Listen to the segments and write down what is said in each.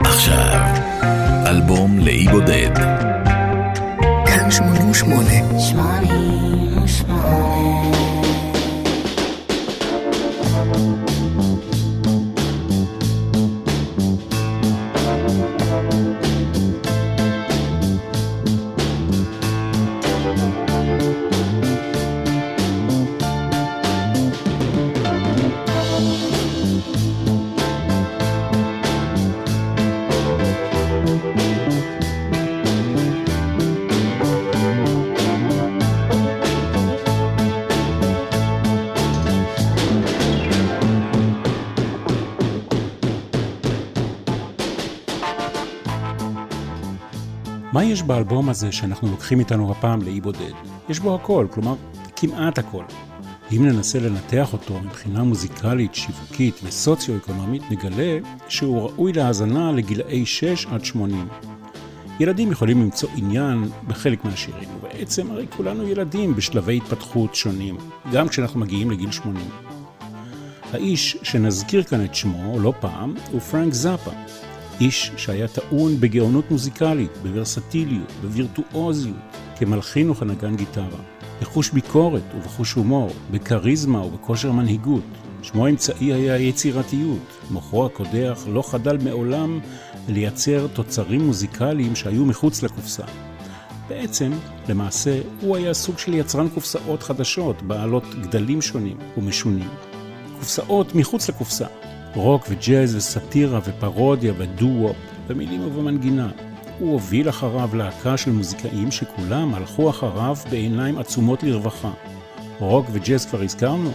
עכשיו, אלבום לאי בודד. כאן 88. 88 באלבום הזה שאנחנו לוקחים איתנו הפעם לאי בודד? יש בו הכל, כלומר, כמעט הכל. אם ננסה לנתח אותו מבחינה מוזיקלית, שיווקית וסוציו-אקונומית, נגלה שהוא ראוי להאזנה לגילאי 6 עד 80. ילדים יכולים למצוא עניין בחלק מהשירים, ובעצם הרי כולנו ילדים בשלבי התפתחות שונים, גם כשאנחנו מגיעים לגיל 80. האיש שנזכיר כאן את שמו לא פעם הוא פרנק זאפה, איש שהיה טעון בגאונות מוזיקלית, בוורסטיליות, בווירטואוזיות, כמלחין וכנגן גיטרה, בחוש ביקורת ובחוש הומור, בכריזמה ובכושר מנהיגות. שמו האמצעי היה יצירתיות, מוחו הקודח לא חדל מעולם לייצר תוצרים מוזיקליים שהיו מחוץ לקופסה. בעצם, למעשה, הוא היה סוג של יצרן קופסאות חדשות, בעלות גדלים שונים ומשונים. קופסאות מחוץ לקופסה, רוק וג'אז וסאטירה ופרודיה ודו-וופ, במילים ובמנגינה. הוא הוביל אחריו להקה של מוזיקאים שכולם הלכו אחריו בעיניים עצומות לרווחה. רוק וג'אז כבר הזכרנו,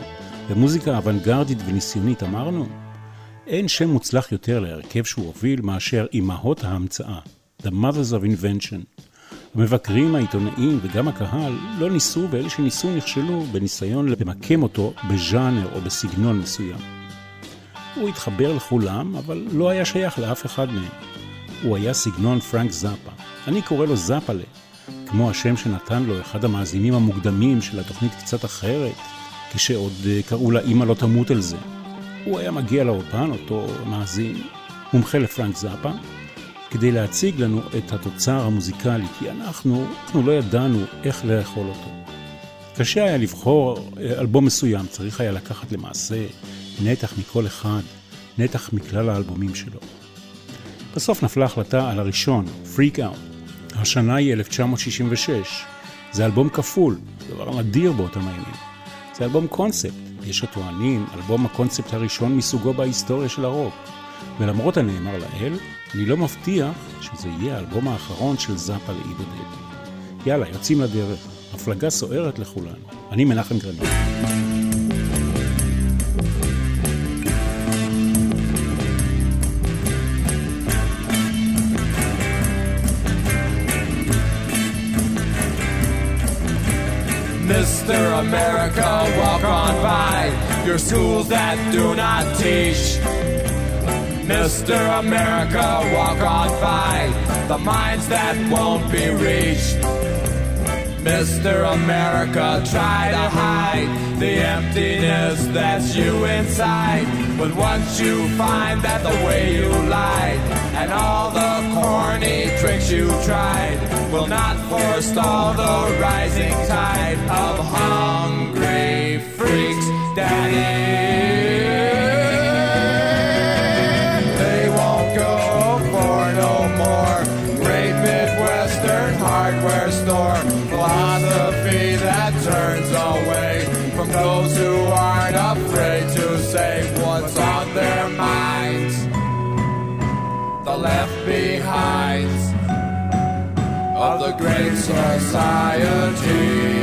ומוזיקה אוונגרדית וניסיונית אמרנו. אין שם מוצלח יותר להרכב שהוא הוביל מאשר אמהות ההמצאה, The Mothers of Invention. המבקרים, העיתונאים וגם הקהל לא ניסו, ואלה שניסו נכשלו בניסיון למקם אותו בז'אנר או בסגנון מסוים. הוא התחבר לכולם, אבל לא היה שייך לאף אחד מהם. הוא היה סגנון פרנק זאפה. אני קורא לו זאפלה, כמו השם שנתן לו אחד המאזינים המוקדמים של התוכנית קצת אחרת, כשעוד אה, קראו לה אמא לא תמות על זה. הוא היה מגיע לאולפן, אותו מאזין, מומחה לפרנק זאפה, כדי להציג לנו את התוצר המוזיקלי, כי אנחנו, אנחנו לא ידענו איך לאכול אותו. קשה היה לבחור אה, אלבום מסוים, צריך היה לקחת למעשה נתח מכל אחד, נתח מכלל האלבומים שלו. בסוף נפלה החלטה על הראשון, Freak Out. השנה היא 1966. זה אלבום כפול, דבר נדיר באותם הימים. זה אלבום קונספט, יש הטוענים, אלבום הקונספט הראשון מסוגו בהיסטוריה של הרוק. ולמרות הנאמר לאל, אני לא מבטיח שזה יהיה האלבום האחרון של זאפה לאי בודד. יאללה, יוצאים לדרך. הפלגה סוערת לכולנו. אני מנחם גרנית. Mr. America, walk on by your schools that do not teach. Mr. America, walk on by the minds that won't be reached. Mr. America, try to hide the emptiness that's you inside. But once you find that the way you lied and all the corny tricks you tried will not forestall the rising tide of hungry freaks, Daddy. The great society.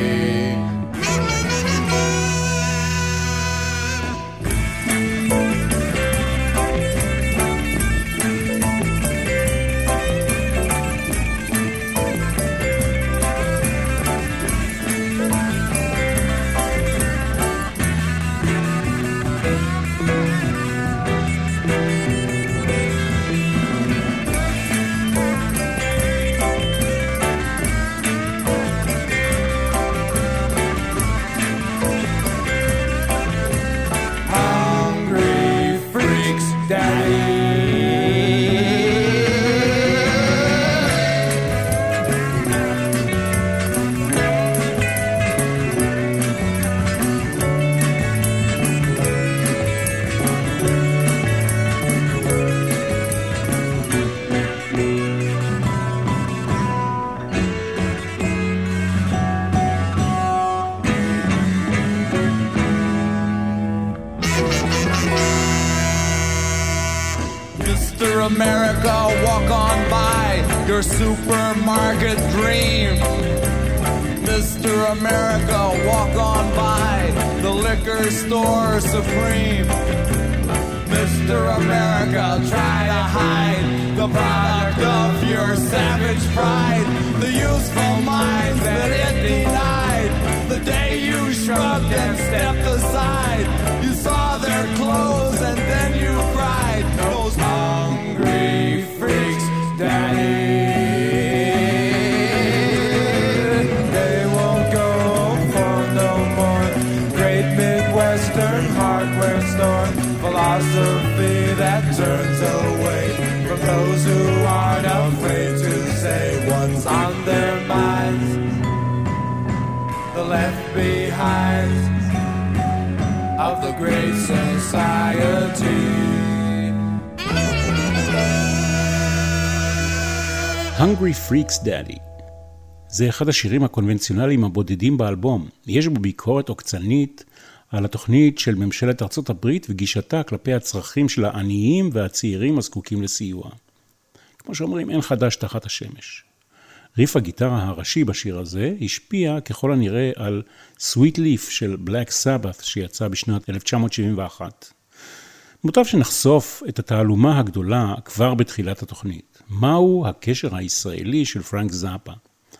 Dream. Mr. America, walk on by the liquor store supreme. Mr. America, try to hide the product of your savage pride, the useful minds that it denied. The day you shrugged and stepped aside, you saw their clothes and then you cried. Left behind of the great society. Hungry Freaks Daddy. זה אחד השירים הקונבנציונליים הבודדים באלבום. יש בו ביקורת עוקצנית על התוכנית של ממשלת ארצות הברית וגישתה כלפי הצרכים של העניים והצעירים הזקוקים לסיוע. כמו שאומרים, אין חדש תחת השמש. ריף הגיטרה הראשי בשיר הזה השפיע ככל הנראה על Sweet Leaf של Black Sabbath שיצא בשנת 1971. מוטב שנחשוף את התעלומה הגדולה כבר בתחילת התוכנית. מהו הקשר הישראלי של פרנק זאפה?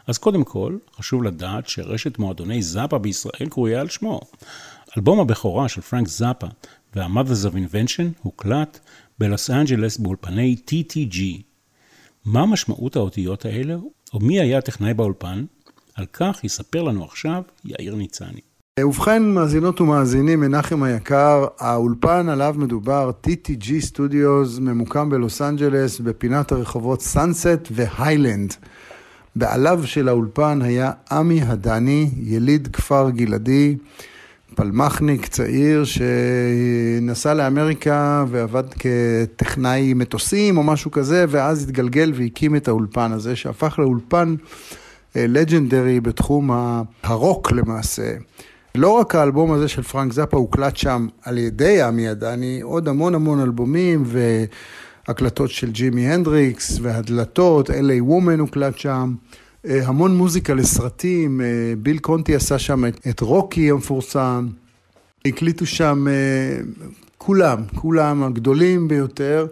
אז קודם כל, חשוב לדעת שרשת מועדוני זאפה בישראל קרויה על שמו. אלבום הבכורה של פרנק זאפה וה-Mothers of Invention הוקלט בלוס אנג'לס באולפני TTG. מה משמעות האותיות האלה, או מי היה הטכנאי באולפן? על כך יספר לנו עכשיו יאיר ניצני. ובכן, מאזינות ומאזינים, מנחם היקר, האולפן עליו מדובר, TTG Studios, ממוקם בלוס אנג'לס, בפינת הרחובות סאנסט והיילנד. בעליו של האולפן היה עמי הדני, יליד כפר גלעדי, פלמחניק צעיר שנסע לאמריקה ועבד כטכנאי מטוסים או משהו כזה, ואז התגלגל והקים את האולפן הזה, שהפך לאולפן legendary בתחום הרוק למעשה. לא רק האלבום הזה של פרנק זאפה הוקלט שם על ידי עמי הדני, עוד המון המון אלבומים והקלטות של ג'ימי הנדריקס והדלתות, LA Woman הוקלט שם. המון מוזיקה לסרטים, ביל קונטי עשה שם את, את רוקי המפורסם, הקליטו שם כולם, כולם הגדולים ביותר,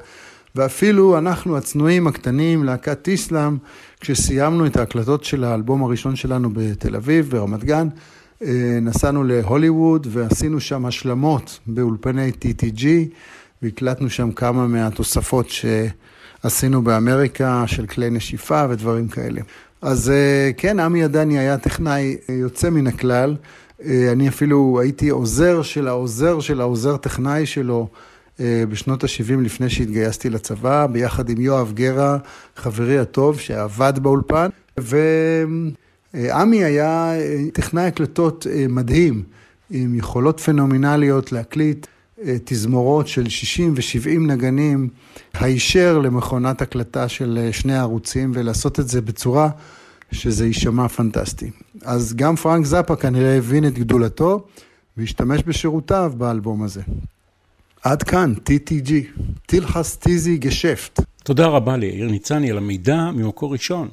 ואפילו אנחנו הצנועים הקטנים, להקת תיסלם, כשסיימנו את ההקלטות של האלבום הראשון שלנו בתל אביב, ברמת גן, נסענו להוליווד ועשינו שם השלמות באולפני TTG, והקלטנו שם כמה מהתוספות שעשינו באמריקה של כלי נשיפה ודברים כאלה. אז כן, עמי עדני היה טכנאי יוצא מן הכלל. אני אפילו הייתי עוזר של העוזר של העוזר טכנאי שלו בשנות ה-70 לפני שהתגייסתי לצבא, ביחד עם יואב גרה, חברי הטוב, שעבד באולפן. ועמי היה טכנאי הקלטות מדהים, עם יכולות פנומנליות להקליט תזמורות של 60 ו-70 נגנים, הישר למכונת הקלטה של שני הערוצים, ולעשות את זה בצורה שזה יישמע פנטסטי. אז גם פרנק זאפה כנראה הבין את גדולתו, והשתמש בשירותיו באלבום הזה. עד כאן, TTG, טילחס טיזי גשפט. תודה רבה ליאיר ניצני על המידע ממקור ראשון.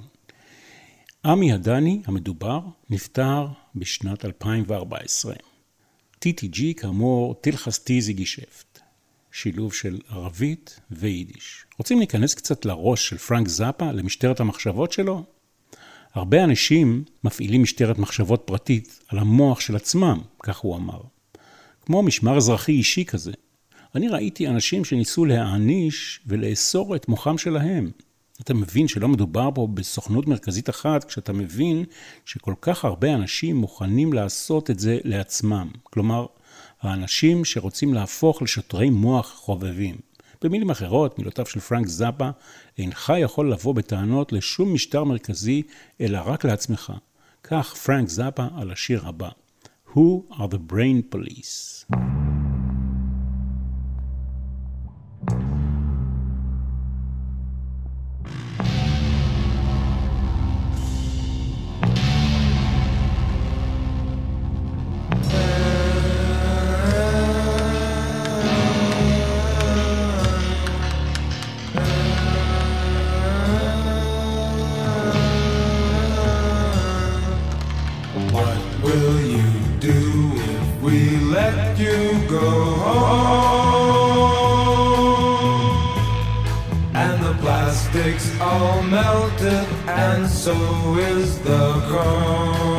עמי הדני המדובר נפטר בשנת 2014. TTG כאמור טילחס טיזי גשפט, שילוב של ערבית ויידיש. רוצים להיכנס קצת לראש של פרנק זאפה, למשטרת המחשבות שלו? הרבה אנשים מפעילים משטרת מחשבות פרטית על המוח של עצמם, כך הוא אמר. כמו משמר אזרחי אישי כזה. אני ראיתי אנשים שניסו להעניש ולאסור את מוחם שלהם. אתה מבין שלא מדובר פה בסוכנות מרכזית אחת, כשאתה מבין שכל כך הרבה אנשים מוכנים לעשות את זה לעצמם. כלומר, האנשים שרוצים להפוך לשוטרי מוח חובבים. במילים אחרות, מילותיו של פרנק זאפה, אינך יכול לבוא בטענות לשום משטר מרכזי, אלא רק לעצמך. כך פרנק זאפה על השיר הבא. Who are the brain police? All melted, and so is the chrome.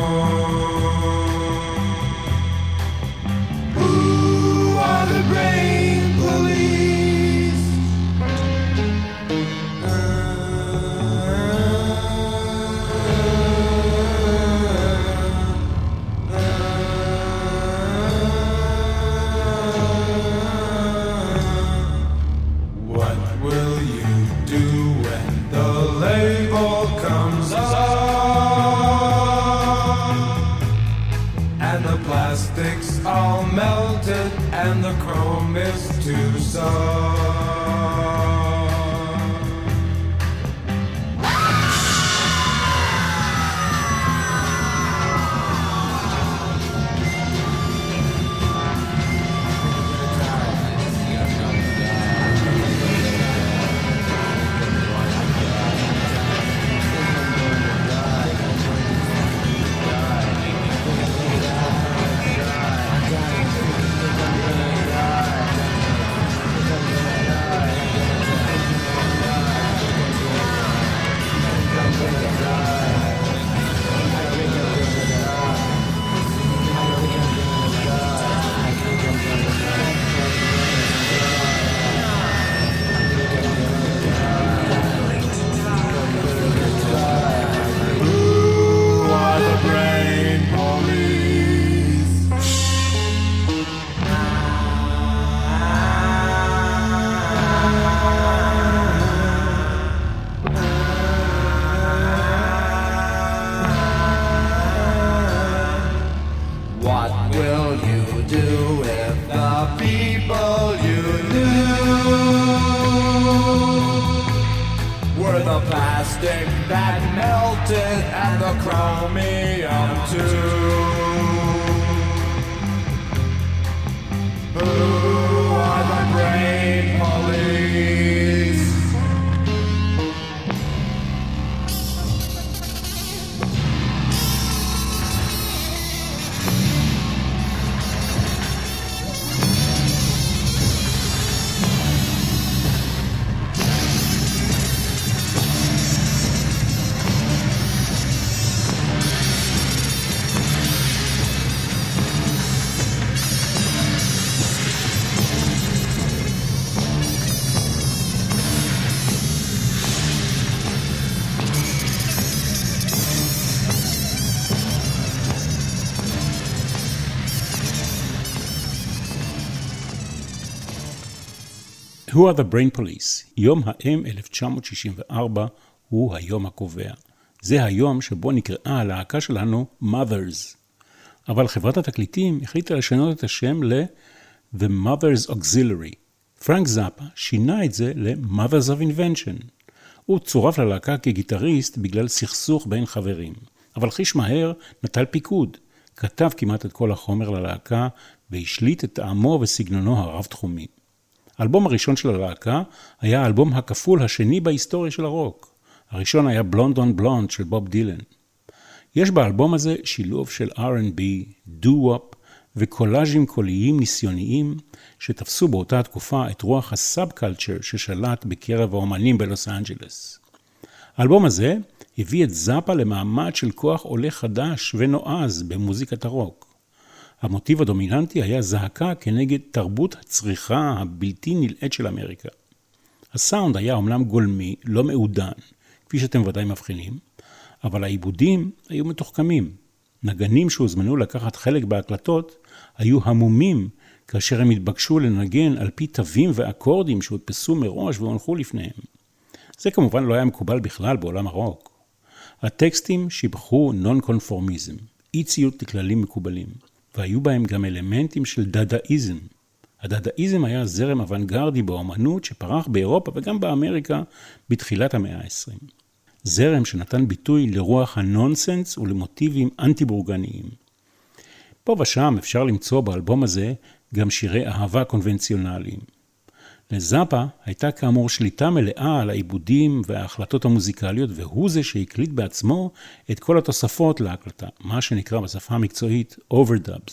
Who are the Brain Police? יום האם 1964 הוא היום הקובע. זה היום שבו נקראה הלהקה שלנו Mothers. אבל חברת התקליטים החליטה לשנות את השם ל-The Mothers Auxiliary. פרנק זאפה שינה את זה ל-Mothers of Invention. הוא צורף ללהקה כגיטריסט בגלל סכסוך בין חברים. אבל חיש מהר נטל פיקוד. כתב כמעט את כל החומר ללהקה והשליט את טעמו וסגנונו הרב-תחומי. האלבום הראשון של הלהקה היה האלבום הכפול השני בהיסטוריה של הרוק. הראשון היה Blonde on Blonde של בוב דילן. יש באלבום הזה שילוב של R&B, doo-wop וקולאז'ים קוליים ניסיוניים שתפסו באותה תקופה את רוח ה subculture ששלט בקרב האומנים בלוס אנג'לס. האלבום הזה הביא את זאפה למעמד של כוח עולה חדש ונועז במוזיקת הרוק. המוטיב הדומיננטי היה זעקה כנגד תרבות הצריכה הבלתי נלאית של אמריקה. הסאונד היה אומנם גולמי, לא מעודן, כפי שאתם ודאי מבחינים, אבל העיבודים היו מתוחכמים. נגנים שהוזמנו לקחת חלק בהקלטות היו המומים כאשר הם התבקשו לנגן על פי תווים ואקורדים שהודפסו מראש והונחו לפניהם. זה כמובן לא היה מקובל בכלל בעולם הרוק. הטקסטים שיבחו נון-קונפורמיזם, אי ציות לכללים מקובלים, והיו בהם גם אלמנטים של דדאיזם. הדדאיזם היה זרם אוונגרדי באומנות שפרח באירופה וגם באמריקה בתחילת המאה ה-20. זרם שנתן ביטוי לרוח הנונסנס ולמוטיבים אנטי-בורגניים. פה ושם אפשר למצוא באלבום הזה גם שירי אהבה קונבנציונליים. לזאפה הייתה כאמור שליטה מלאה על העיבודים וההחלטות המוזיקליות, והוא זה שהקליט בעצמו את כל התוספות להקלטה, מה שנקרא בשפה המקצועית Overdubs.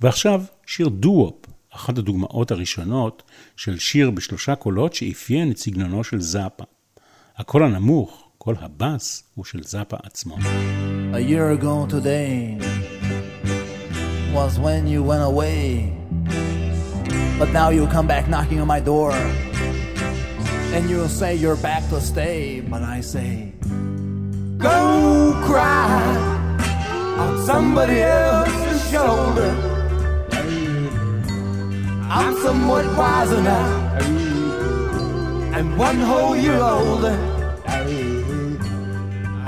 ועכשיו שיר doo-wop, אחת הדוגמאות הראשונות של שיר בשלושה קולות שאפיין את סגנונו של זאפה. הקול הנמוך, קול הבאס, הוא של זאפה עצמו. A year ago today was when you went away. But now you'll come back knocking on my door. And you'll say you're back to stay. But I say, Go cry on somebody else's shoulder. I'm somewhat wiser now, and one whole year older.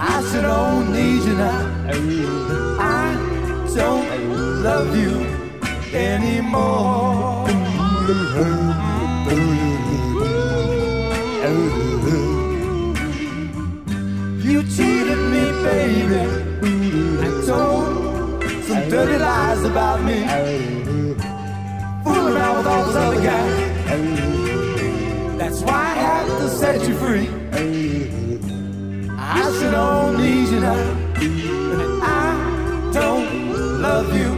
I should don't need you now. I don't love you anymore. You cheated me, baby, and told some dirty lies about me. Fooling around with all those other guys. That's why I have to set you free. I should don't need you now, and I don't love you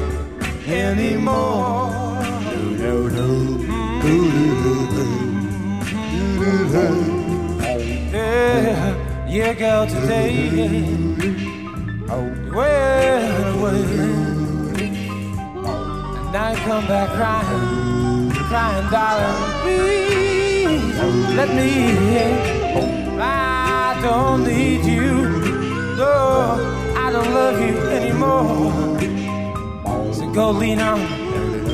anymore. Yeah, girl, today went away, and you come back crying, crying, darling. Please let me. I don't need you, no, I don't love you anymore. So go lean on,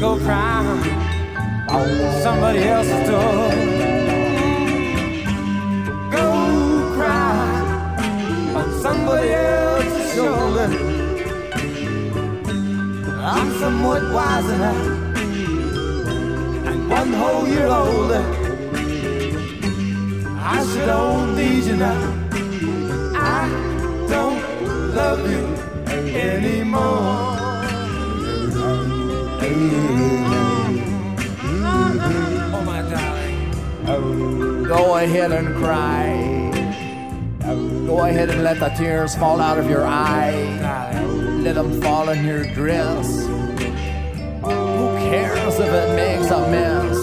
go cry on somebody else's door. Somewhat wiser and one whole year older. I should oh, need you now. I don't love you anymore. Oh my darling. go ahead and cry. Go ahead and let the tears fall out of your eyes. Let them fall in your dress. Cares if it makes a mess?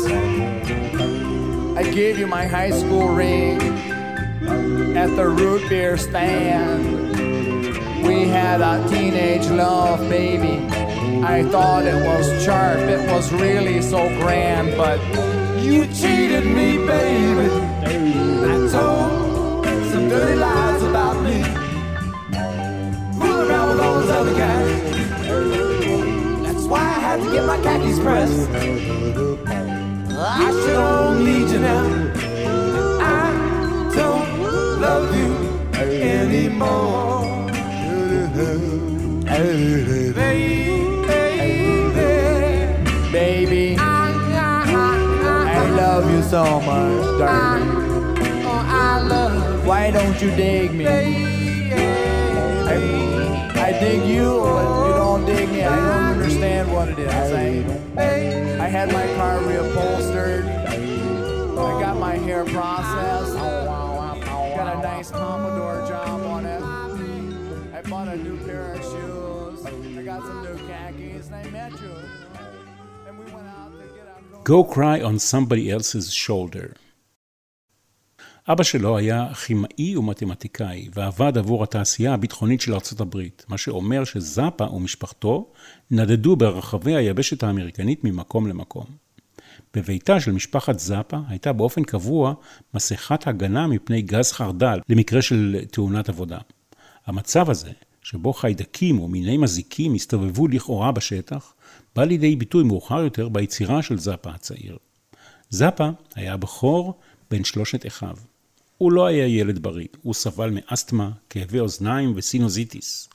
I gave you my high school ring at the root beer stand. We had a teenage love, baby. I thought it was sharp, it was really so grand, but You cheated me, baby. I told some dirty lies about me. Fooling around with all those other guys. Get my khakis pressed. I should don't need you now. I don't love you anymore. Baby, baby, I love you so much, darling. Why don't you dig me? I, I dig you, but you don't dig me. I what it is. I, I had my car reupholstered. I got my hair processed. Got a nice pompadour job on it. I bought a new pair of shoes. I got some new khakis, and I met you. And we went out to get a Go cry on somebody else's shoulder. אבא שלו היה כימאי ומתמטיקאי, ועבד עבור התעשייה הביטחונית של ארצות הברית, מה שאומר שזאפה ומשפחתו נדדו ברחבי היבשת האמריקנית ממקום למקום. בביתה של משפחת זאפה הייתה באופן קבוע מסכת הגנה מפני גז חרדל למקרה של תאונת עבודה. המצב הזה, שבו חיידקים או מיני מזיקים הסתובבו לכאורה בשטח, בא לידי ביטוי מאוחר יותר ביצירה של זאפה הצעיר. זאפה היה הבכור בין שלושת אחיו. הוא לא היה ילד בריא, הוא סבל מאסתמה, כאבי אוזניים וסינוזיטיס.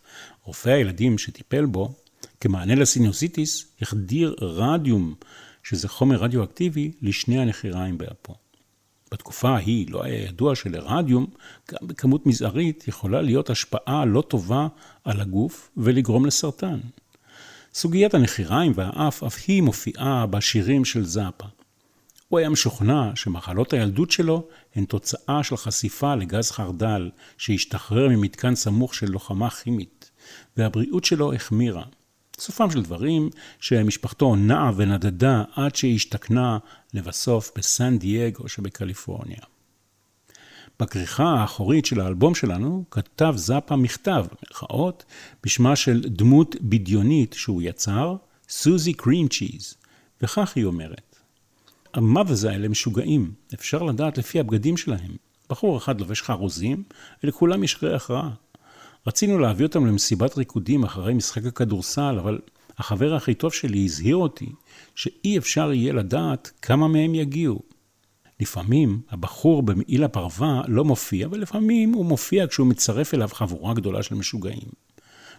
רופא הילדים שטיפל בו, כמענה לסינוזיטיס, החדיר רדיום, שזה חומר רדיואקטיבי, לשני הנחיריים באפו. בתקופה ההיא לא היה ידוע שלרדיום, גם בכמות מזערית, יכולה להיות השפעה לא טובה על הגוף ולגרום לסרטן. סוגיית הנחיריים והאף אף היא מופיעה בשירים של זאפה. הוא היה משוכנע שמחלות הילדות שלו הן תוצאה של חשיפה לגז חרדל שהשתחרר ממתקן סמוך של לוחמה כימית, והבריאות שלו החמירה. סופם של דברים שמשפחתו נעה ונדדה עד שהשתכנה לבסוף בסן דייגו שבקליפורניה. בכריכה האחורית של האלבום שלנו כתב זאפה מכתב, במרכאות, בשמה של דמות בדיונית שהוא יצר, סוזי קרים צ'יז, וכך היא אומרת: המווז האלה משוגעים, אפשר לדעת לפי הבגדים שלהם. בחור אחד לובש חרוזים, ולכולם יש ריח רע. רצינו להביא אותם למסיבת ריקודים אחרי משחק הכדורסל, אבל החבר הכי טוב שלי הזהיר אותי שאי אפשר יהיה לדעת כמה מהם יגיעו. לפעמים הבחור במעיל הפרווה לא מופיע, ולפעמים הוא מופיע כשהוא מצרף אליו חבורה גדולה של משוגעים.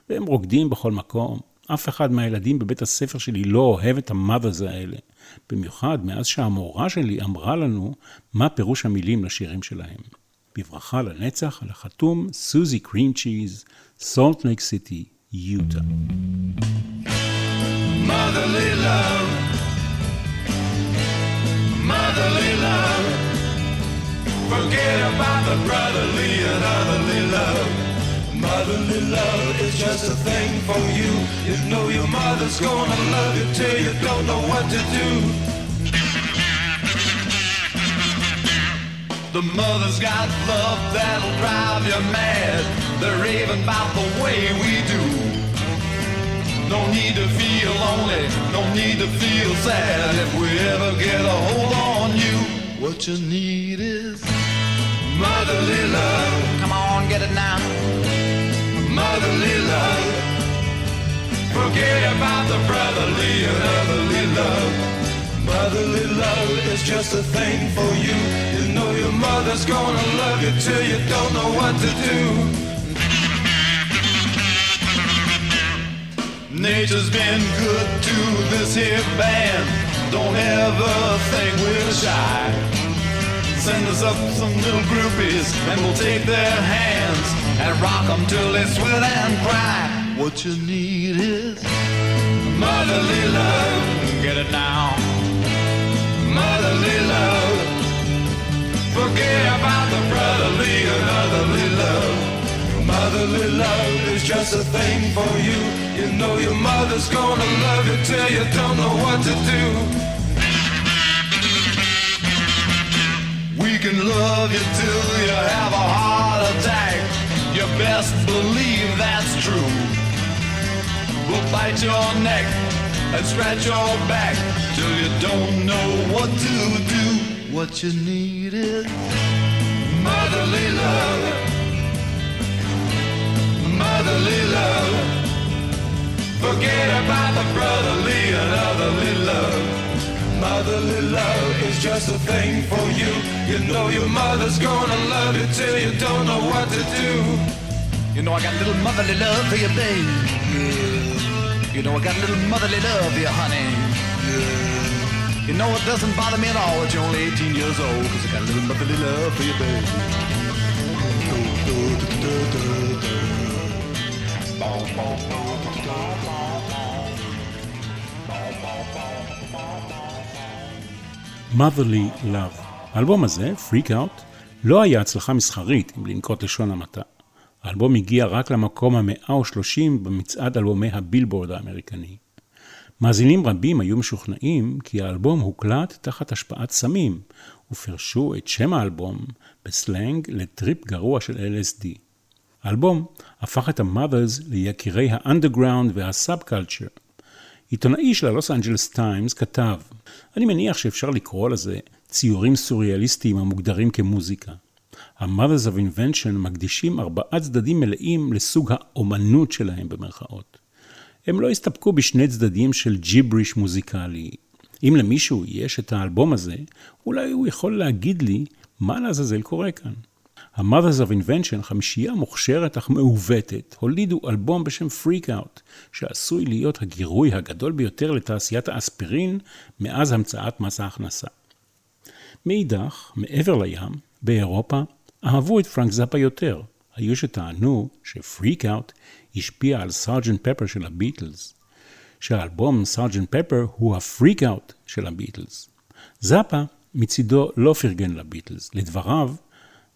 והם רוקדים בכל מקום. אף אחד מהילדים בבית הספר שלי לא אוהב את המווז האלה. במיוחד מאז שהמורה שלי אמרה לנו מה פירוש המילים לשירים שלהם. בברכה לנצח על החתום סוזי קרים צ'יז, סולט לייק סיטי, יוטה. Forget about the brotherly and otherly love. Motherly love is just a thing for you. You know your mother's gonna love you till you don't know what to do. The mother's got love that'll drive you mad. They're even about the way we do. No need to feel lonely, no need to feel sad if we ever get a hold on you. What you need is motherly love, Come on, get it now. About the brotherly love. Motherly love is just a thing for you. You know your mother's gonna love you till you don't know what to do. Nature's been good to this here band. Don't ever think we're shy. Send us up some little groupies and we'll take their hands and rock them till they sweat and cry. What you need is motherly love. Get it now. Motherly love. Forget about the brotherly and otherly love. Motherly love is just a thing for you. You know your mother's gonna love you till you don't know what to do. We can love you till you have a heart attack. You best believe that's true. We'll bite your neck and scratch your back till you don't know what to do. What you need is motherly love. Motherly love. Forget about the brotherly and otherly love. Motherly love is just a thing for you. You know your mother's gonna love you till you don't know what to do. You know I got a little motherly love for you, babe. You know I got a little motherly love for you, honey. You know it doesn't bother me at all that you're only 18 years old, cause I got a little motherly love for you, babe. Motherly Love. האלבום הזה, Freak Out, לא היה הצלחה מסחרית, אם לנקוט לשון המעטה. האלבום הגיע רק למקום ה-130 במצעד אלבומי הבילבורד האמריקני. מאזינים רבים היו משוכנעים כי האלבום הוקלט תחת השפעת סמים, ופרשו את שם האלבום בסלנג לטריפ גרוע של LSD. האלבום הפך את ה-Mothers ליקירי האנדרגראונד וה subculture. עיתונאי של הלוס אנג'לס טיימס כתב, אני מניח שאפשר לקרוא לזה ציורים סוריאליסטיים המוגדרים כמוזיקה. ה-Mothers of Invention מקדישים ארבעה צדדים מלאים לסוג האומנות שלהם במרכאות. הם לא הסתפקו בשני צדדים של ג'יבריש מוזיקלי. אם למישהו יש את האלבום הזה, אולי הוא יכול להגיד לי מה לעזאזל קורה כאן. ה-Mothers of Invention, חמישייה מוכשרת אך מעוותת, הולידו אלבום בשם Freak Out, שעשוי להיות הגירוי הגדול ביותר לתעשיית האספירין מאז המצאת מס ההכנסה. מאידך, מעבר לים, באירופה, אהבו את פרנק זאפה יותר. היו שטענו ש Freak Out השפיע על Sergeant Pepper של הביטלס, שהאלבום Sergeant Pepper הוא ה Freak Out של הביטלס. זאפה מצידו לא פרגן לביטלס, לדבריו,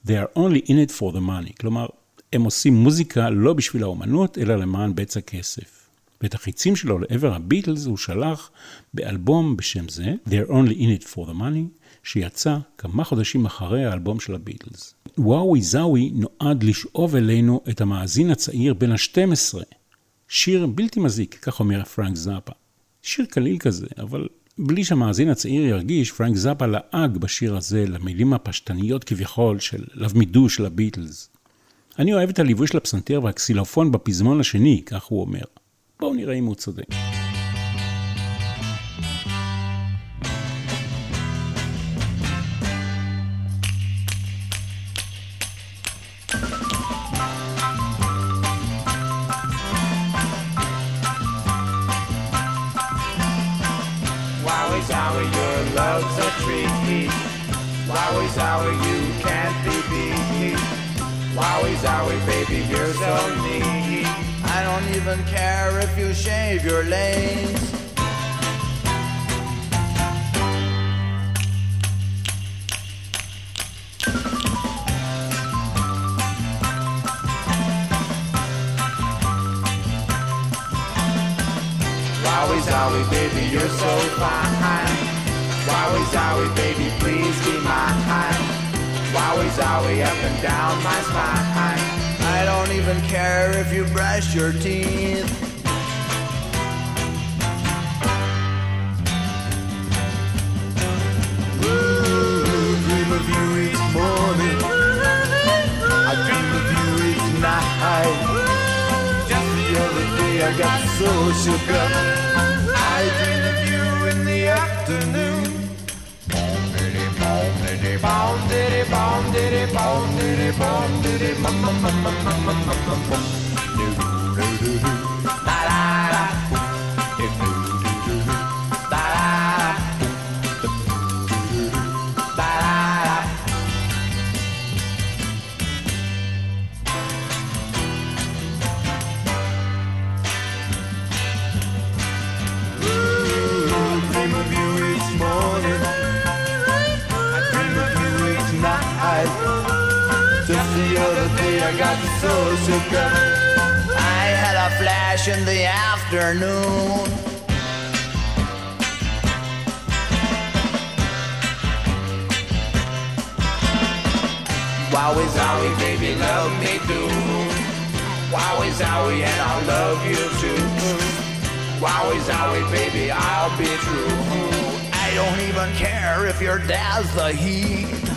they are only in it for the money, כלומר, הם עושים מוזיקה לא בשביל האומנות, אלא למען בצע כסף. ואת החיצים שלו לעבר הביטלס הוא שלח באלבום בשם זה, They're Only In It For The Money, שיצא כמה חודשים אחרי האלבום של הביטלס. וואוי זאוי נועד לשאוב אלינו את המאזין הצעיר בן ה-12. שיר בלתי מזיק, כך אומר פרנק זאפה. שיר קליל כזה, אבל בלי שהמאזין הצעיר ירגיש, פרנק זאפה לעג בשיר הזה למילים הפשטניות כביכול של Me Do של הביטלס. אני אוהב את הליווי של הפסנתר והקסילופון בפזמון השני, כך הוא אומר. בואו נראה אם הוא צודק. Even care if you shave your legs. Wowie zowie, baby, you're so fine. Wowie zowie, baby, please be mine. Wowie zowie, up and down my spine. I don't even care if you brush your teeth. dream of you each morning. I dream of you each night. Just the other day I got so up. I dream of you in the afternoon bom diddy bom diddy bom diddy bom diddy bum bum bum bum bum bum bum bum. I got so shook up. I had a flash in the afternoon. Wowie zowie, baby, love me do. Wowie zowie, and I'll love you too. Wowie zowie, baby, I'll be true. I don't even care if your dad's the heat.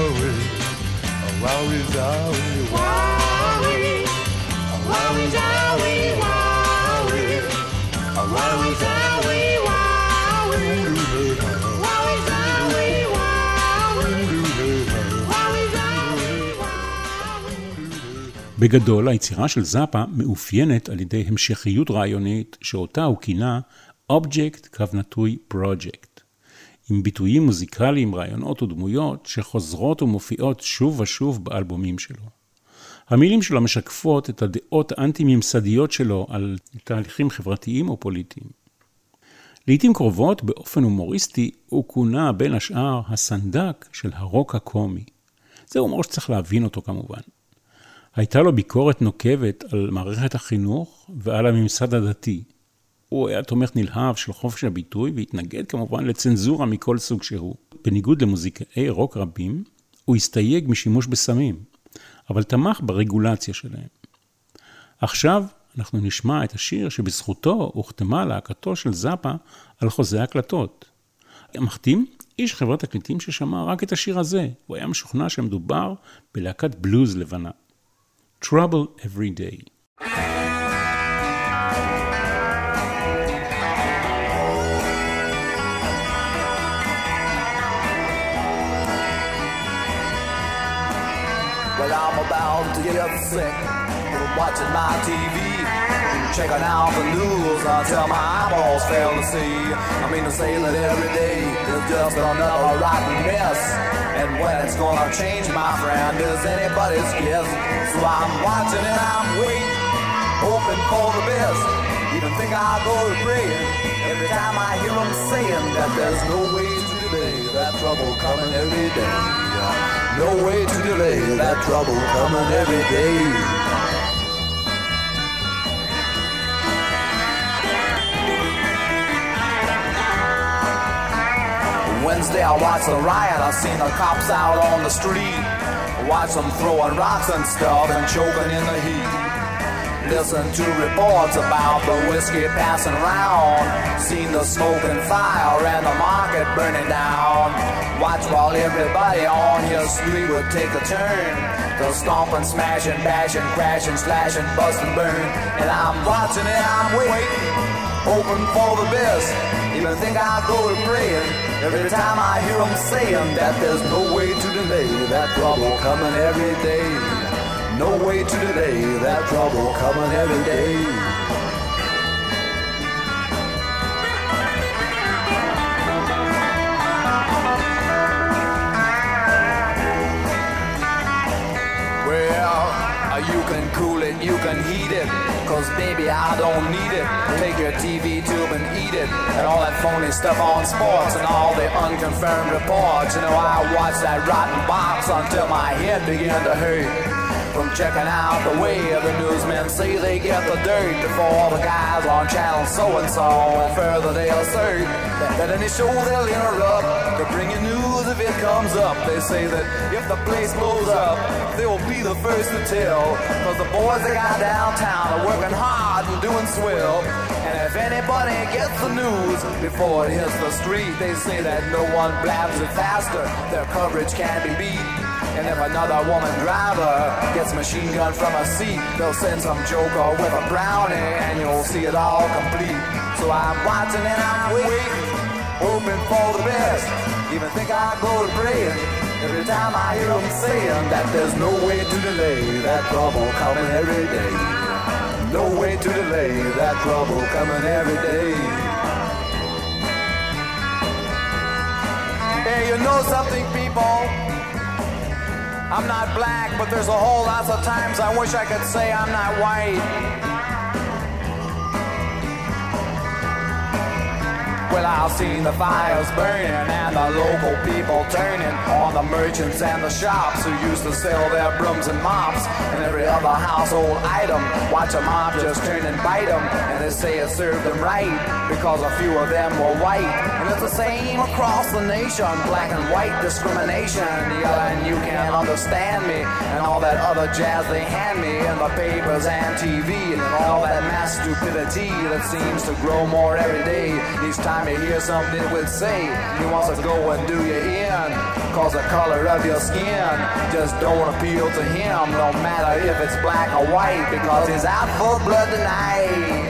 worry, a worry, worry, worry, a worry, worry, worry, a worry, worry, worry, worry, worry, בגדול, היצירה של זאפה מאופיינת על ידי המשכיות רעיונית שאותה הוא כינה Object קו נטוי Project. עם ביטויים מוזיקליים, רעיונות ודמויות שחוזרות ומופיעות שוב ושוב באלבומים שלו. המילים שלו משקפות את הדעות האנטי-ממסדיות שלו על תהליכים חברתיים או פוליטיים. לעיתים קרובות, באופן הומוריסטי, הוא כונה בין השאר הסנדק של הרוק הקומי. זה הומור שצריך להבין אותו כמובן. הייתה לו ביקורת נוקבת על מערכת החינוך ועל הממסד הדתי. הוא היה תומך נלהב של חופש הביטוי והתנגד כמובן לצנזורה מכל סוג שהוא. בניגוד למוזיקאי רוק רבים, הוא הסתייג משימוש בסמים, אבל תמך ברגולציה שלהם. עכשיו אנחנו נשמע את השיר שבזכותו הוחתמה להקתו של זאפה על חוזה הקלטות. המחתים, איש חברת תקליטים ששמע רק את השיר הזה, הוא היה משוכנע שמדובר בלהקת בלוז לבנה. Trouble Every Day. To get sick from watching my TV. Checking out the news until my eyeballs fail to see. I mean to say that every day is just another rotten mess. And when it's gonna change, my friend, is anybody's guess. So I'm watching and I'm waiting, hoping for the best. Even think I'll go to praying every time I hear them saying that there's no way to delay that trouble coming every day. No way to delay that trouble coming every day. Wednesday I watched a riot, I seen the cops out on the street. Watch them throwing rocks and stuff and choking in the heat. Listen to reports about the whiskey passing around. Seen the smoke and fire and the market burning down. Watch while everybody on your street would take a turn. They'll stomp and smash and bash and crash and burn. And I'm watching and I'm waiting, hoping for the best. Even think I'll go to praying every time I hear them saying that there's no way to delay that trouble coming every day. No way to delay that trouble coming every day. Well, uh, you can cool it, you can heat it. Cause baby, I don't need it. Take your TV tube and eat it. And all that phony stuff on sports and all the unconfirmed reports. You know, I watched that rotten box until my head began to hurt from checking out the way the newsmen say they get the dirt before the guys on channel so and so. And further, they assert that any show they'll interrupt to bring you news if it comes up. They say that if the place blows up, they will be the first to tell. Cause the boys they got downtown are working hard and doing swell. And if anybody gets the news before it hits the street, they say that no one blabs it faster. Their coverage can be beat. And if another woman driver gets machine gun from a seat, they'll send some joker with a brownie and you'll see it all complete. So I'm watching and I'm waiting, hoping for the best. Even think I go to praying every time I hear them saying that there's no way to delay that trouble coming every day. No way to delay that trouble coming every day. Hey, you know something, people? I'm not black, but there's a whole lot of times I wish I could say I'm not white. Well, I've seen the fires burning and the local people turning on the merchants and the shops who used to sell their brooms and mops and every other household item. Watch a mob just turn and bite them, and they say it served them right because a few of them were white. And it's the same across the nation, black and white discrimination. Yelling, you can't understand me, and all that other jazz they hand me in the papers and TV, and all that mass stupidity that seems to grow more every day. Each time time he hears something would say he wants to go and do you in cause the color of your skin just don't appeal to him no matter if it's black or white because he's out for blood tonight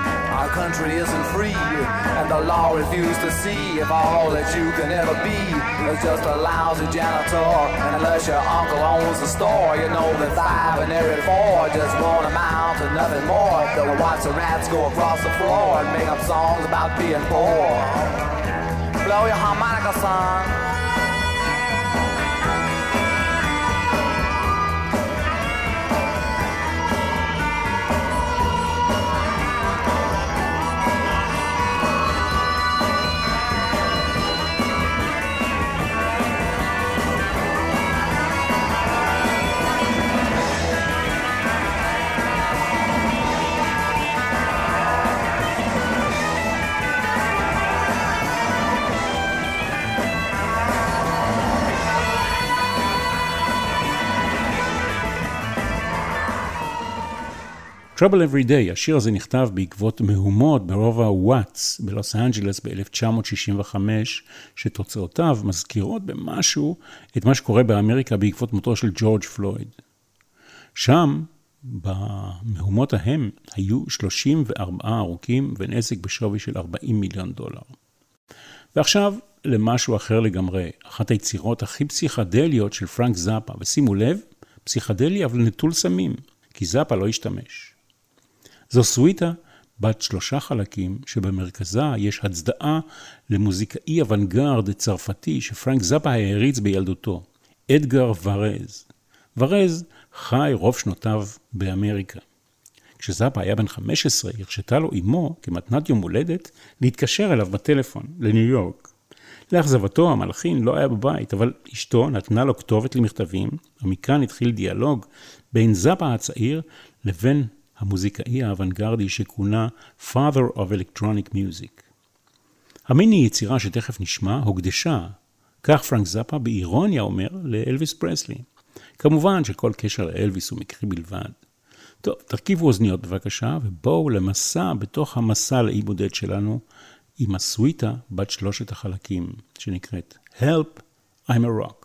Our country isn't free, and the law refuses to see if all that you can ever be is just a lousy janitor. And unless your uncle owns the store, you know that five and every four just won't amount to nothing more. They'll watch the rats go across the floor and make up songs about being poor. Blow your harmonica, son. Trouble Every Day, השיר הזה נכתב בעקבות מהומות ברובע וואטס בלוס אנג'לס ב-1965, שתוצאותיו מזכירות במשהו את מה שקורה באמריקה בעקבות מותו של ג'ורג' פלויד. שם, במהומות ההם, היו 34 הרוגים ונזק בשווי של 40 מיליון דולר. ועכשיו למשהו אחר לגמרי, אחת היצירות הכי פסיכדליות של פרנק זאפה, ושימו לב, פסיכדלי אבל נטול סמים, כי זאפה לא השתמש. זו סוויטה בת שלושה חלקים, שבמרכזה יש הצדעה למוזיקאי אוונגרד צרפתי שפרנק זאפה העריץ בילדותו, אדגר ורז. ורז חי רוב שנותיו באמריקה. כשזאפה היה בן 15, הרשתה לו אמו, כמתנת יום הולדת, להתקשר אליו בטלפון, לניו יורק. לאכזבתו, המלחין לא היה בבית, אבל אשתו נתנה לו כתובת למכתבים, ומכאן התחיל דיאלוג בין זאפה הצעיר לבין המוזיקאי האוונגרדי שכונה Father of Electronic Music. המיני יצירה שתכף נשמע הוקדשה, כך פרנק זאפה באירוניה אומר, לאלוויס פרסלי. כמובן שכל קשר לאלוויס הוא מקרי בלבד. טוב, תרכיבו אוזניות בבקשה, ובואו למסע בתוך המסע לאי בודד שלנו, עם הסוויטה בת שלושת החלקים, שנקראת Help, I'm a Rock.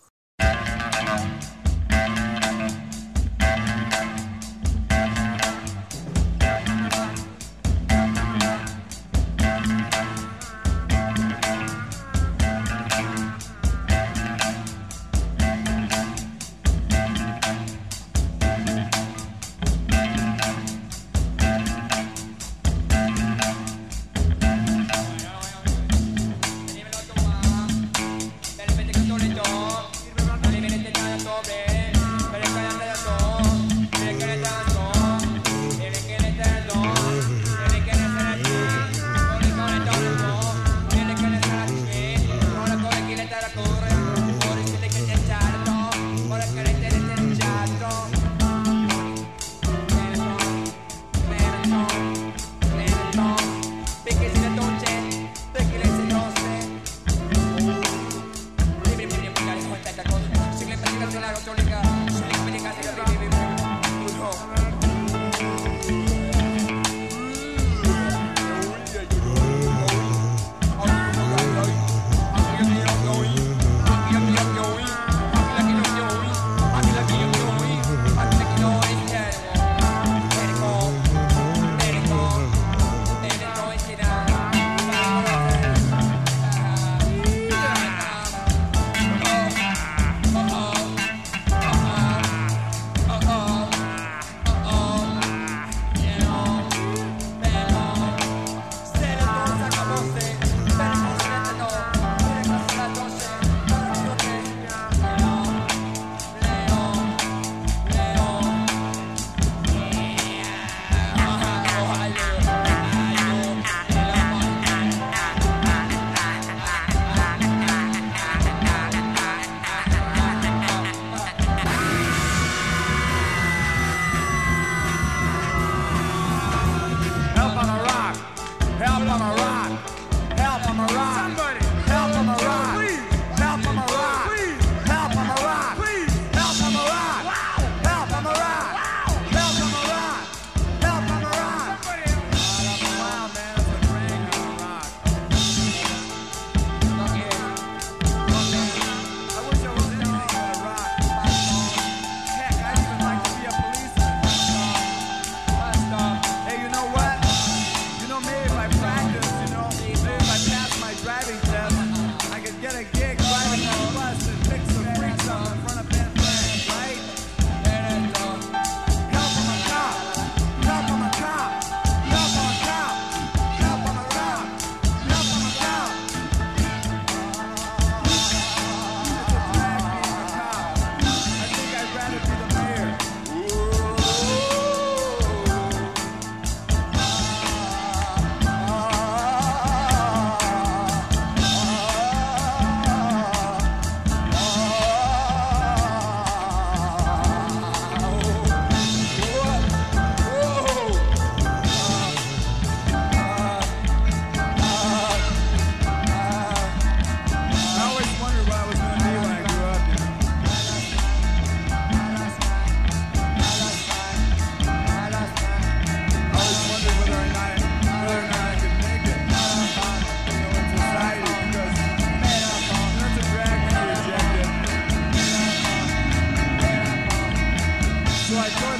like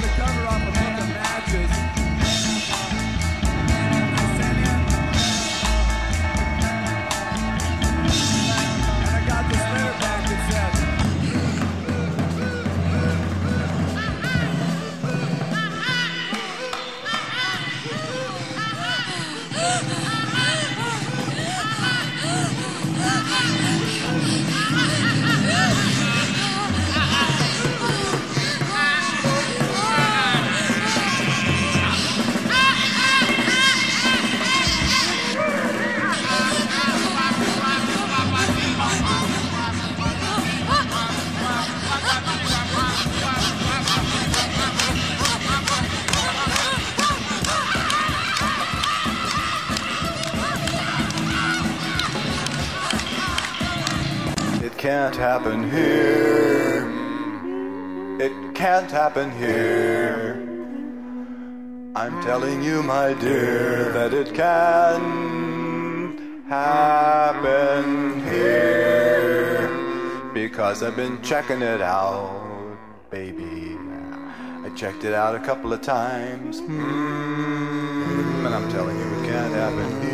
can't happen here. It can't happen here. I'm telling you, my dear, that it can happen here. Because I've been checking it out, baby. I checked it out a couple of times. Mm, and I'm telling you, it can't happen here.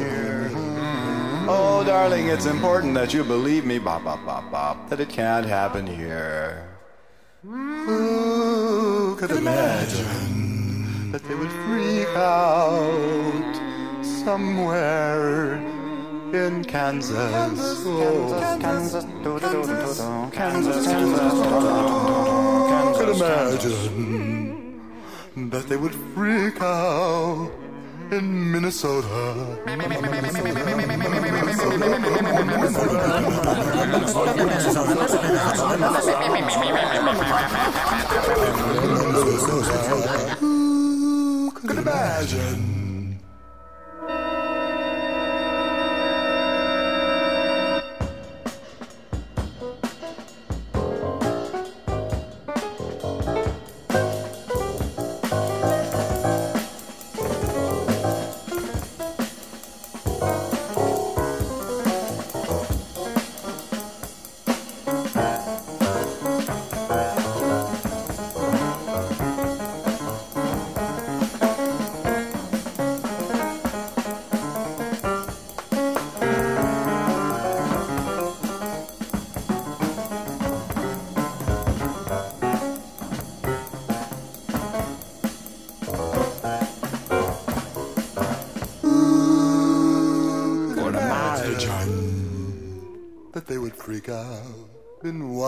Oh, darling, it's important that you believe me, bop, bop, bop, bop, that it can't happen here. Who could imagine that they would freak out somewhere in Kansas? Oh, Kansas, Kansas, Kansas, Kansas. Who could imagine that they would freak out in Minnesota? Who could imagine?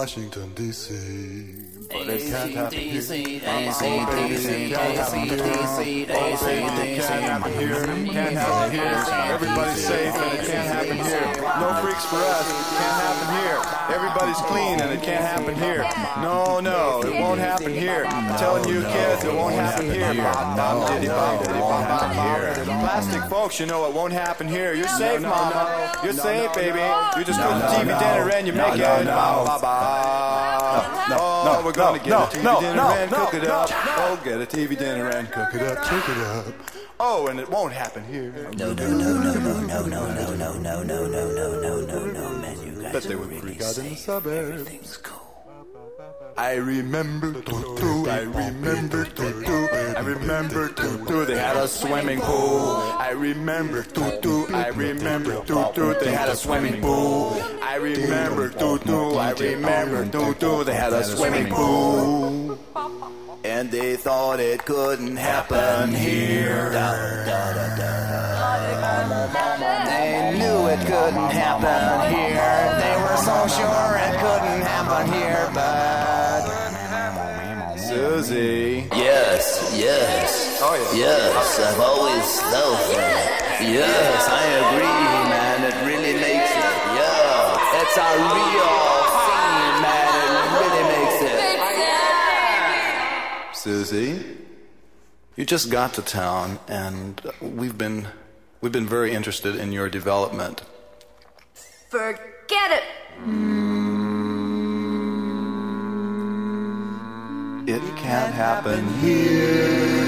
Washington, D.C. It can't happen here. Can't happen here. Everybody's safe and it can't happen here. No freaks for us. Can't happen here. Everybody's clean and it can't happen here. No, no, it won't happen here. I'm telling you kids, it won't happen here. Plastic folks, you know it won't happen here. You're safe, mama. You're safe, baby. You just go to TV dinner and you make it. Bop, bop, bop. Oh, we're gonna get a TV dinner and cook it up. Oh, get a TV dinner and cook it up, cook it up. Oh, and it won't happen here. No, no, no, no, no, no, no, no, no, no, no, no, no, no, no, no, man, you guys Bet they are would really freak out in the safe. suburbs. Everything's cool. I remember Tutu, I remember Tutu, I remember Tutu, they had a swimming pool. I remember Tutu, I remember Tutu, they had a swimming pool. I remember Tutu, I remember Tutu, they had a swimming pool. And they thought it couldn't happen here. They knew it couldn't happen here. They were so sure it couldn't happen here, but. Susie. Yes, yes. Oh, yeah. Yes, I've always felt that. Yes, I agree, man. It really makes it. Yeah. It's a real theme, man. It really makes it. Susie, you just got to town, and we've been we've been very interested in your development. Forget it. It can't happen here.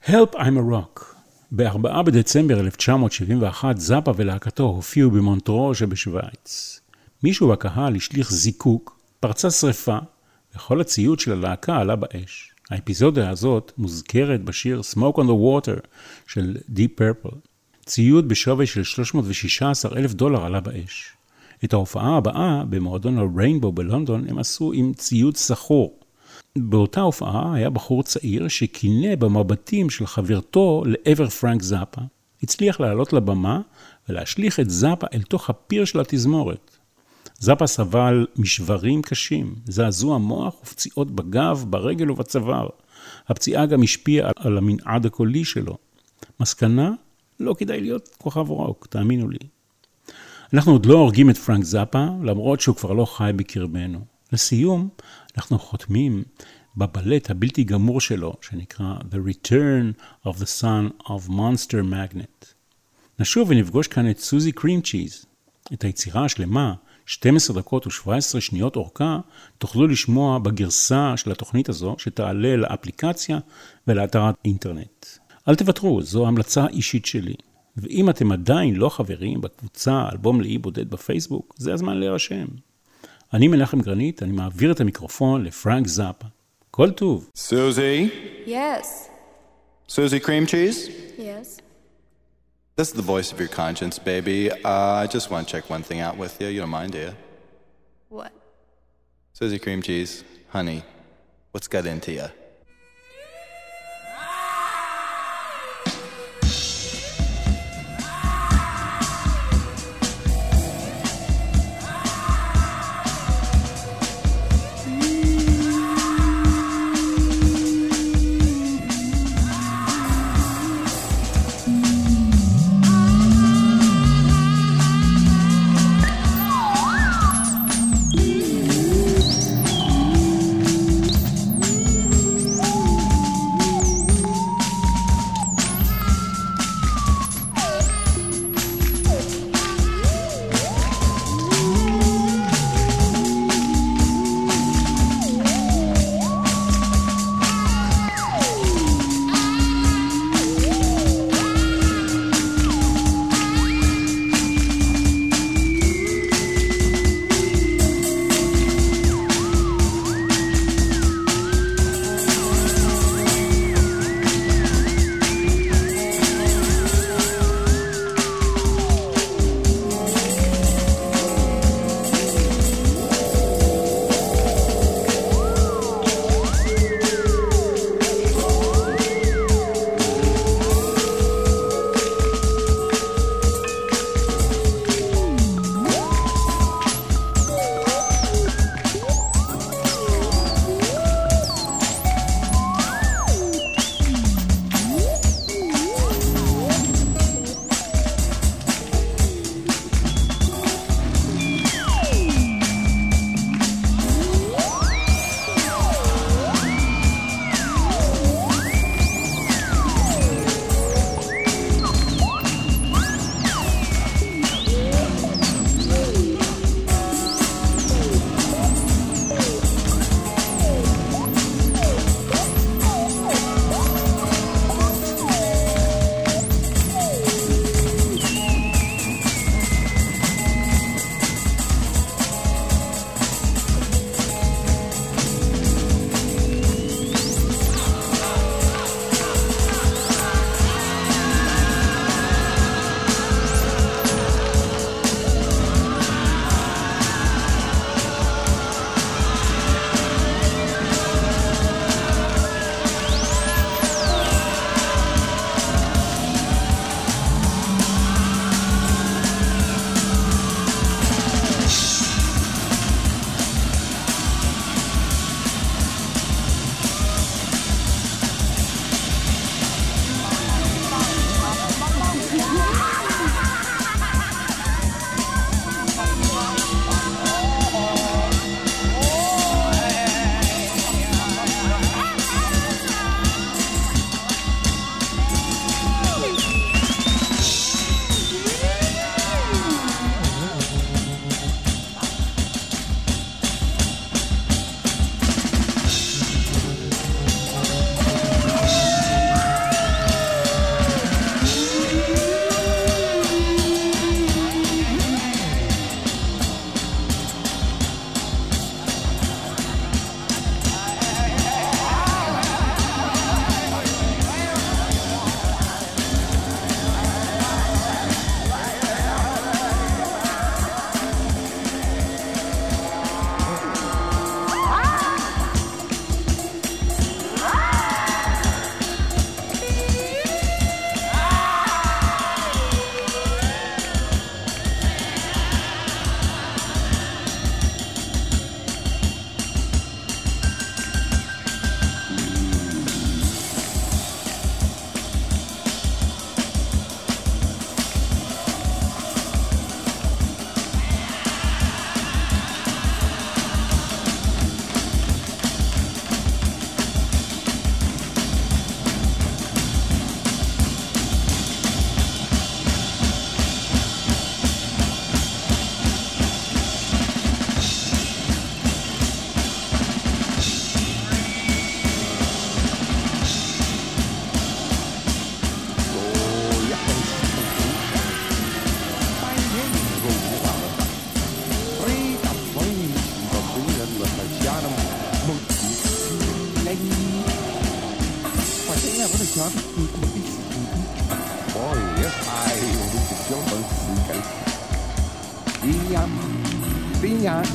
Help I'm a Rock. ב-4 בדצמבר 1971 זאפה ולהקתו הופיעו במונטרו שבשוויץ. מישהו בקהל השליך זיקוק, פרצה שרפה, וכל הציוד של הלהקה עלה באש. האפיזודה הזאת מוזכרת בשיר Smoke on the Water של Deep Purple. ציוד בשווי של 316 אלף דולר עלה באש. את ההופעה הבאה במועדון הריינבו בלונדון הם עשו עם ציוד סחור. באותה הופעה היה בחור צעיר שקינא במבטים של חברתו לעבר פרנק זאפה, הצליח לעלות לבמה ולהשליך את זאפה אל תוך הפיר של התזמורת. זאפה סבל משברים קשים, זעזוע מוח ופציעות בגב, ברגל ובצוואר. הפציעה גם השפיעה על המנעד הקולי שלו. מסקנה? לא כדאי להיות כוכב רוק, תאמינו לי. אנחנו עוד לא הורגים את פרנק זאפה, למרות שהוא כבר לא חי בקרבנו. לסיום, אנחנו חותמים בבלט הבלתי גמור שלו, שנקרא The Return of the Son of Monster Magnet. נשוב ונפגוש כאן את סוזי קרים צ'יז. את היצירה השלמה, 12 דקות ו-17 שניות אורכה, תוכלו לשמוע בגרסה של התוכנית הזו, שתעלה לאפליקציה ולאתר האינטרנט. אל תוותרו, זו המלצה אישית שלי. ואם אתם עדיין לא חברים בקבוצה אלבום לאי בודד בפייסבוק, זה הזמן להירשם. אני מנחם גרנית, אני מעביר את המיקרופון לפרנק זאפה. כל טוב. Susie? Yes. Susie Cream Cheese? Yes. This is the voice of your conscience, baby. Uh, I just want to check one thing out with you. You don't mind, do you? What? Susie Cream Cheese, honey, what's got into you?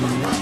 Thank you.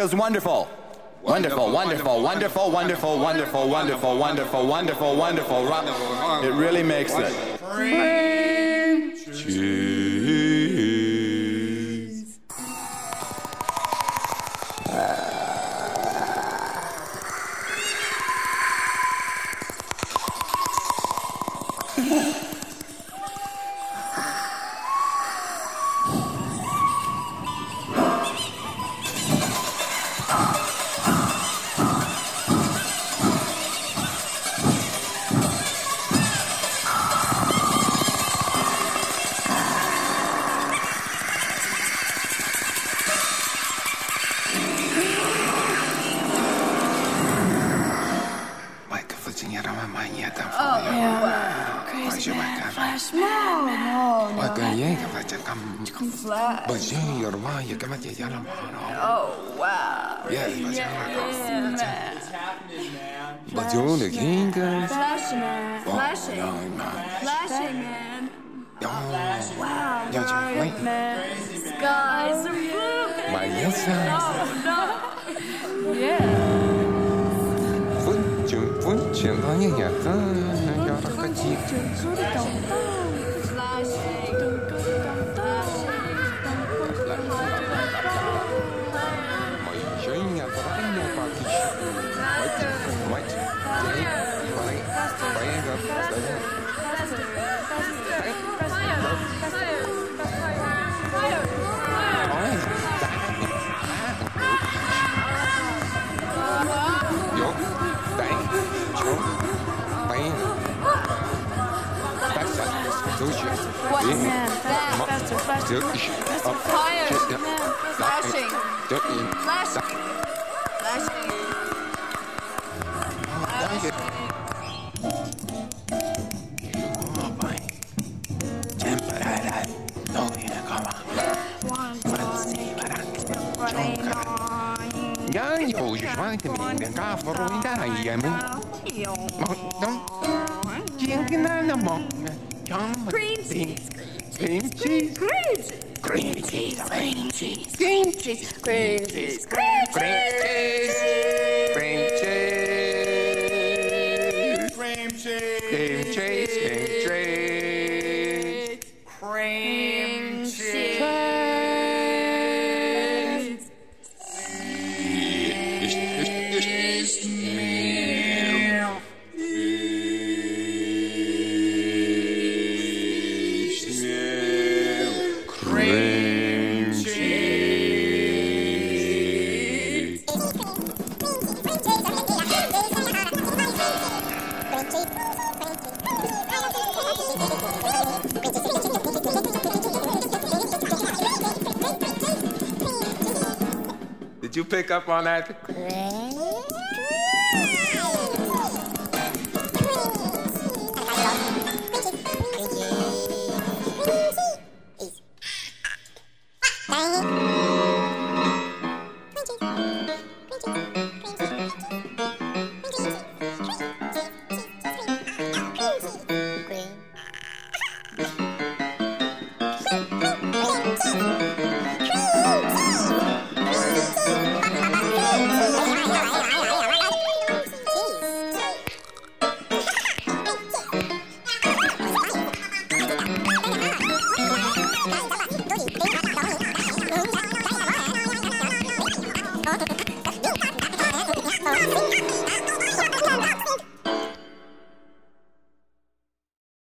America's wonderful. Wonderful, wonderful, wonderful, wonderful, wonderful, wonderful, wonderful, wonderful, wonderful. It really makes it. wirklich. Fire. Flashing. Flashing. Flashing. Danke. Oh mein. Temperada. No viene Cream cheese. Cream cheese. Cream cheese. Cream cheese. Cream cheese. Cream cheese. Cream cheese. Cream cheese. private